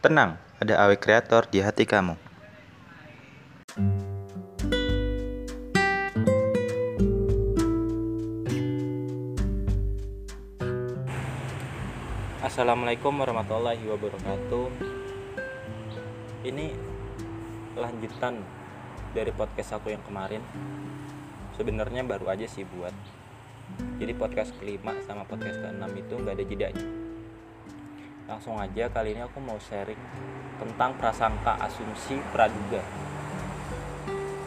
Tenang, ada AW Kreator di hati kamu. Assalamualaikum warahmatullahi wabarakatuh. Ini lanjutan dari podcast aku yang kemarin. Sebenarnya baru aja sih buat. Jadi podcast kelima sama podcast keenam itu nggak ada jedanya. Langsung aja kali ini aku mau sharing tentang prasangka, asumsi, praduga.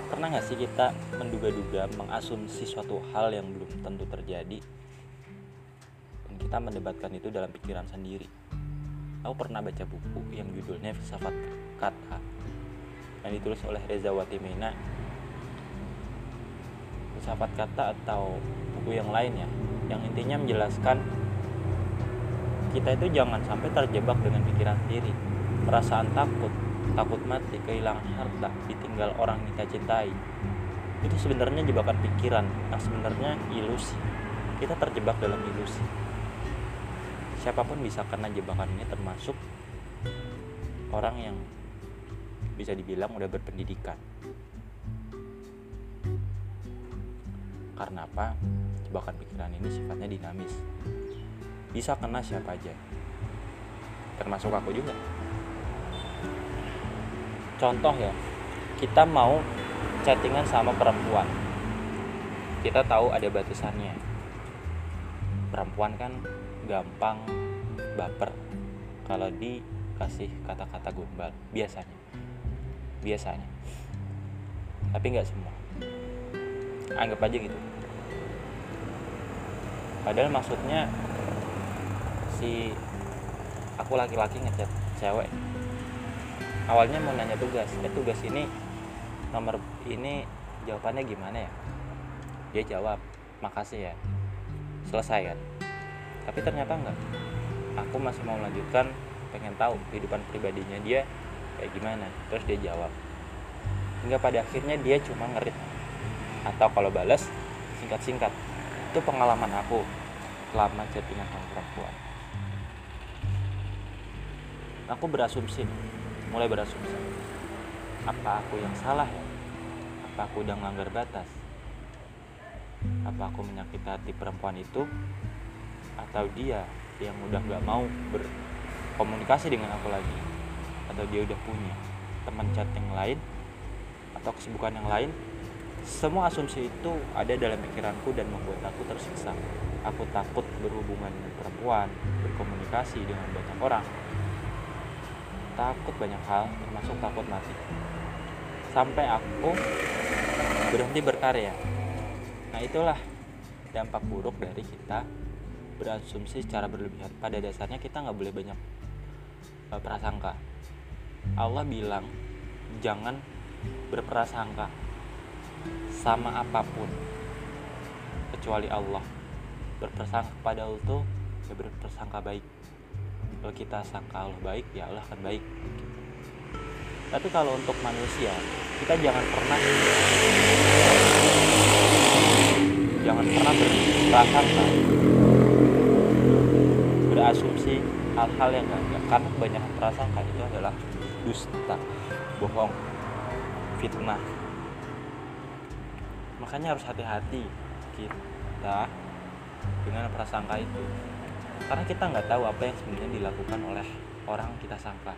Pernah nggak sih kita menduga-duga, mengasumsi suatu hal yang belum tentu terjadi, dan kita mendebatkan itu dalam pikiran sendiri. Aku pernah baca buku yang judulnya Filsafat Kata yang ditulis oleh Reza Watimena. Filsafat Kata atau buku yang lain ya, yang intinya menjelaskan kita itu jangan sampai terjebak dengan pikiran sendiri, perasaan takut, takut mati, kehilangan harta, ditinggal orang yang kita cintai. Itu sebenarnya jebakan pikiran yang sebenarnya ilusi. Kita terjebak dalam ilusi. Siapa pun bisa kena jebakan ini termasuk orang yang bisa dibilang udah berpendidikan. Karena apa? Jebakan pikiran ini sifatnya dinamis bisa kena siapa aja. Termasuk aku juga. Contoh ya kita mau chattingan sama perempuan. Kita tahu ada batasannya. Perempuan kan gampang baper kalau dikasih kata-kata gombal biasanya. Biasanya. Tapi nggak semua. Anggap aja gitu. Padahal maksudnya si aku laki-laki ngechat cewek. Awalnya mau nanya tugas eh tugas ini nomor ini jawabannya gimana ya? Dia jawab makasih ya selesai kan? Tapi ternyata enggak. Aku masih mau melanjutkan pengen tahu kehidupan pribadinya dia kayak gimana. Terus dia jawab hingga pada akhirnya dia cuma ngerit atau kalau balas singkat-singkat. Itu pengalaman aku selama chattingan sama perempuan aku berasumsi mulai berasumsi. Apa aku yang salah ya? Apa aku udah melanggar batas? Apa aku menyakiti hati perempuan itu? Atau dia yang udah nggak mau berkomunikasi dengan aku lagi? Atau dia udah punya teman chat yang lain? Atau kesibukan yang lain? Semua asumsi itu ada dalam pikiranku dan membuat aku tersiksa. Aku takut berhubungan dengan perempuan berkomunikasi dengan banyak orang takut banyak hal termasuk takut mati. Sampai aku berhenti berkarya. Nah itulah dampak buruk dari kita berasumsi secara berlebihan. Pada dasarnya kita nggak boleh banyak uh, prasangka. Allah bilang jangan berprasangka sama apa pun kecuali Allah. Berprasangka kepada Allah itu ya berprasangka baik kalau kita sangka Allah baik ya Allah akan baik. Tapi kalau untuk manusia kita jangan pernah jangan pernah berprasangka berasumsi hal-hal yang enggak karena kebanyakan prasangka itu adalah dusta bohong fitnah. Makanya harus hati-hati kita dengan prasangka itu karena kita nggak tahu apa yang sebenarnya dilakukan oleh orang kita sangka.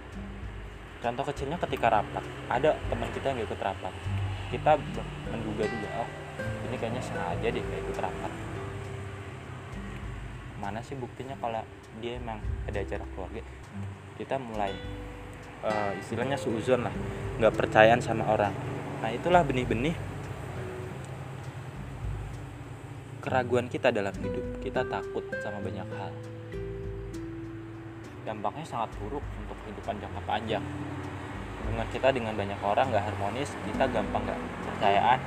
Contoh kecilnya ketika rapat ada teman kita yang ikut rapat. Kita menduga-duga oh ini kayaknya sengaja deh kayak ikut rapat. Mana sih buktinya kalau dia emang ada acara keluarga? Kita mulai uh, istilahnya suuzon lah nggak percayaan sama orang. Nah itulah benih-benih keraguan kita dalam hidup. Kita takut sama banyak hal dampaknya sangat buruk untuk kehidupan jangka panjang. Hubungan kita dengan banyak orang nggak harmonis kita gampang nggak percayaan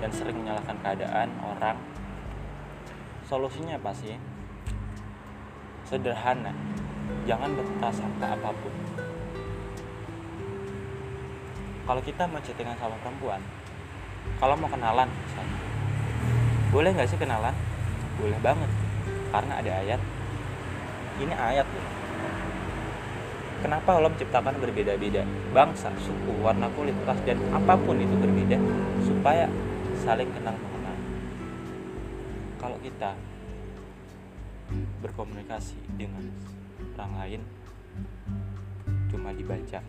dan sering menyalahkan keadaan orang. Solusinya apa sih? Sederhana jangan berprasangka apa pun. Kalau kita mau chattingan sama perempuan kalau mau kenalan misalnya boleh nggak sih kenalan? Boleh banget karena ada ayat ini ayat loh. Kenapa Allah menciptakan berbeda-beda? Bangsa suku warna kulit ras dan apa pun itu berbeda supaya saling kenal mengenal. Kalau kita berkomunikasi dengan orang lain cuma dibaca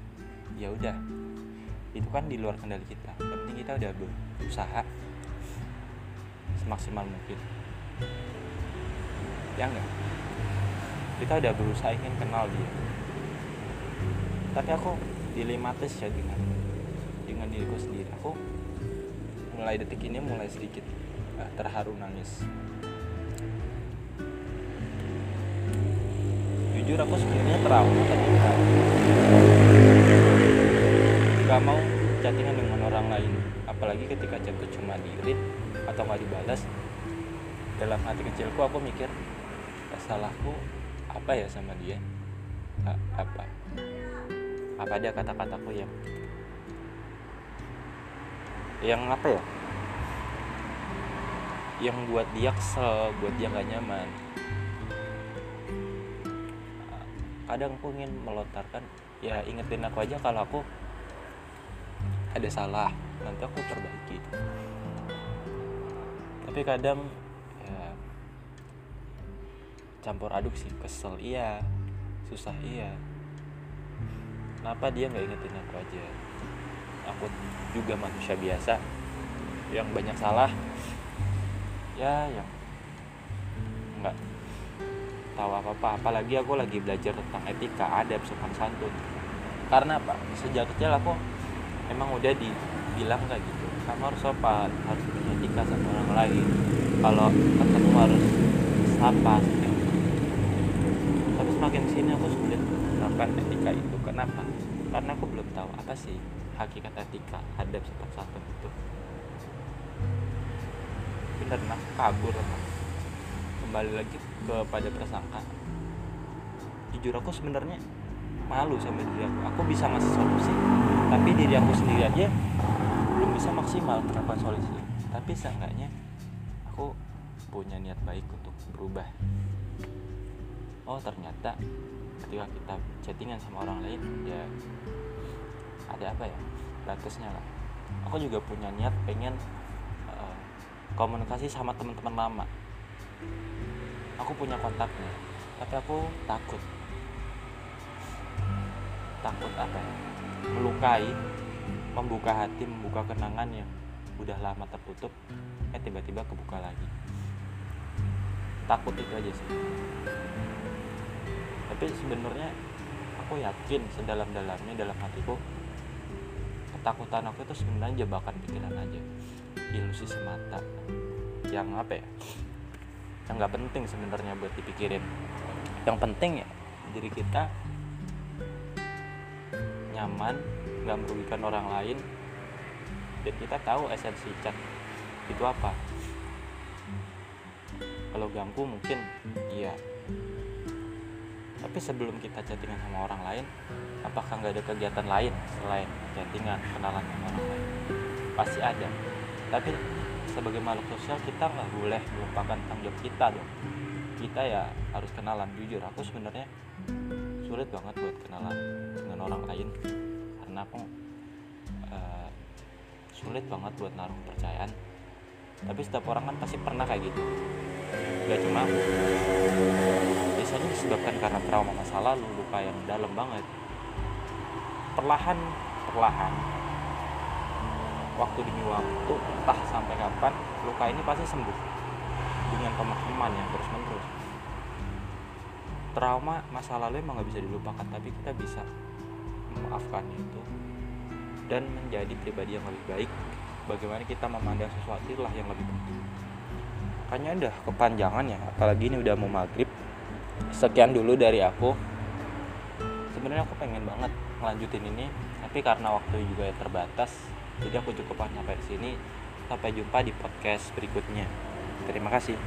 ya udah. Itu kan di luar kendali kita. Penting kita udah berusaha semaksimal mungkin. Ya enggak kita udah berusaha ingin kenal dia. Tapi aku dilematis ya dengan dengan diriku sendiri. Aku mulai detik ini mulai sedikit uh, terharu nangis. Jujur aku sebenarnya trauma ketika gak mau chattingan dengan orang lain. Apalagi ketika chat itu cuma di read atau nggak dibalas dalam hati kecilku aku mikir salahku apa ya sama dia? Apa? Apa ada kata-kataku yang yang apa ya? Yang buat dia kesel buat dia gak nyaman. Kadang aku ingin melontarkan ya ingetin aku aja kalau aku ada salah nanti aku perbaiki. Tapi kadang campur aduk sih kesel iya susah iya. Kenapa dia nggak ingetin aku aja? Aku juga manusia biasa yang banyak salah ya yang nggak tahu apa apa apalagi aku lagi belajar tentang etika adab sopan santun. Karena apa? Sejak kecil aku emang udah dibilang kayak gitu kamu harus sopan harus punya etika sama orang lain. Kalau ketemu harus sapa semakin sini aku sulit menerapkan etika itu. Kenapa? Karena aku belum tahu apa sih hakikat etika adab sopan santun itu. Bener nah kabur nah. kembali lagi kepada prasangka. Jujur aku sebenarnya malu sama diri aku. Aku bisa ngasih solusi tapi diri aku sendiri aja belum bisa maksimal menerapkan solusi. Tapi seenggaknya aku punya niat baik untuk berubah oh ternyata ketika kita chattingan sama orang lain ya ada apa ya? Batasnya lah. Aku juga punya niat pengen uh, komunikasi sama teman-teman lama. Aku punya kontaknya tapi aku takut. Takut apa ya? Melukai membuka hati membuka kenangan yang udah lama tertutup eh tiba-tiba kebuka lagi. Takut itu aja sih tapi sebenarnya aku yakin sedalam-dalamnya dalam hatiku ketakutan aku itu sebenarnya jebakan pikiran aja. Ilusi semata. Yang apa ya? Yang nggak penting sebenarnya buat dipikirin. Yang penting ya diri kita nyaman nggak merugikan orang lain dan kita tahu esensi chat itu apa. Kalau ganggu mungkin iya tapi sebelum kita chattingan sama orang lain apakah nggak ada kegiatan lain selain chattingan kenalan sama orang lain? Pasti ada. Tapi sebagai makhluk sosial kita nggak boleh melupakan tanggung jawab kita dong. Kita ya harus kenalan jujur. Aku sebenarnya sulit banget buat kenalan dengan orang lain. Karena aku uh, sulit banget buat naruh kepercayaan tapi setiap orang kan pasti pernah kayak gitu. Gak cuma biasanya disebabkan karena trauma masa lalu luka yang dalam banget. Perlahan perlahan. Waktu demi waktu entah sampai kapan luka ini pasti sembuh. Dengan pemahaman yang terus menerus trauma masa lalu emang gak bisa dilupakan tapi kita bisa memaafkan itu. Dan menjadi pribadi yang lebih baik. Bagaimana kita memandang sesuatu lah yang lebih penting. Makanya udah kepanjangan ya apalagi ini udah mau maghrib sekian dulu dari aku. Sebenarnya aku pengen banget ngelanjutin ini tapi karena waktu juga terbatas jadi aku cukup sampai sini. Sampai jumpa di podcast berikutnya. Terima kasih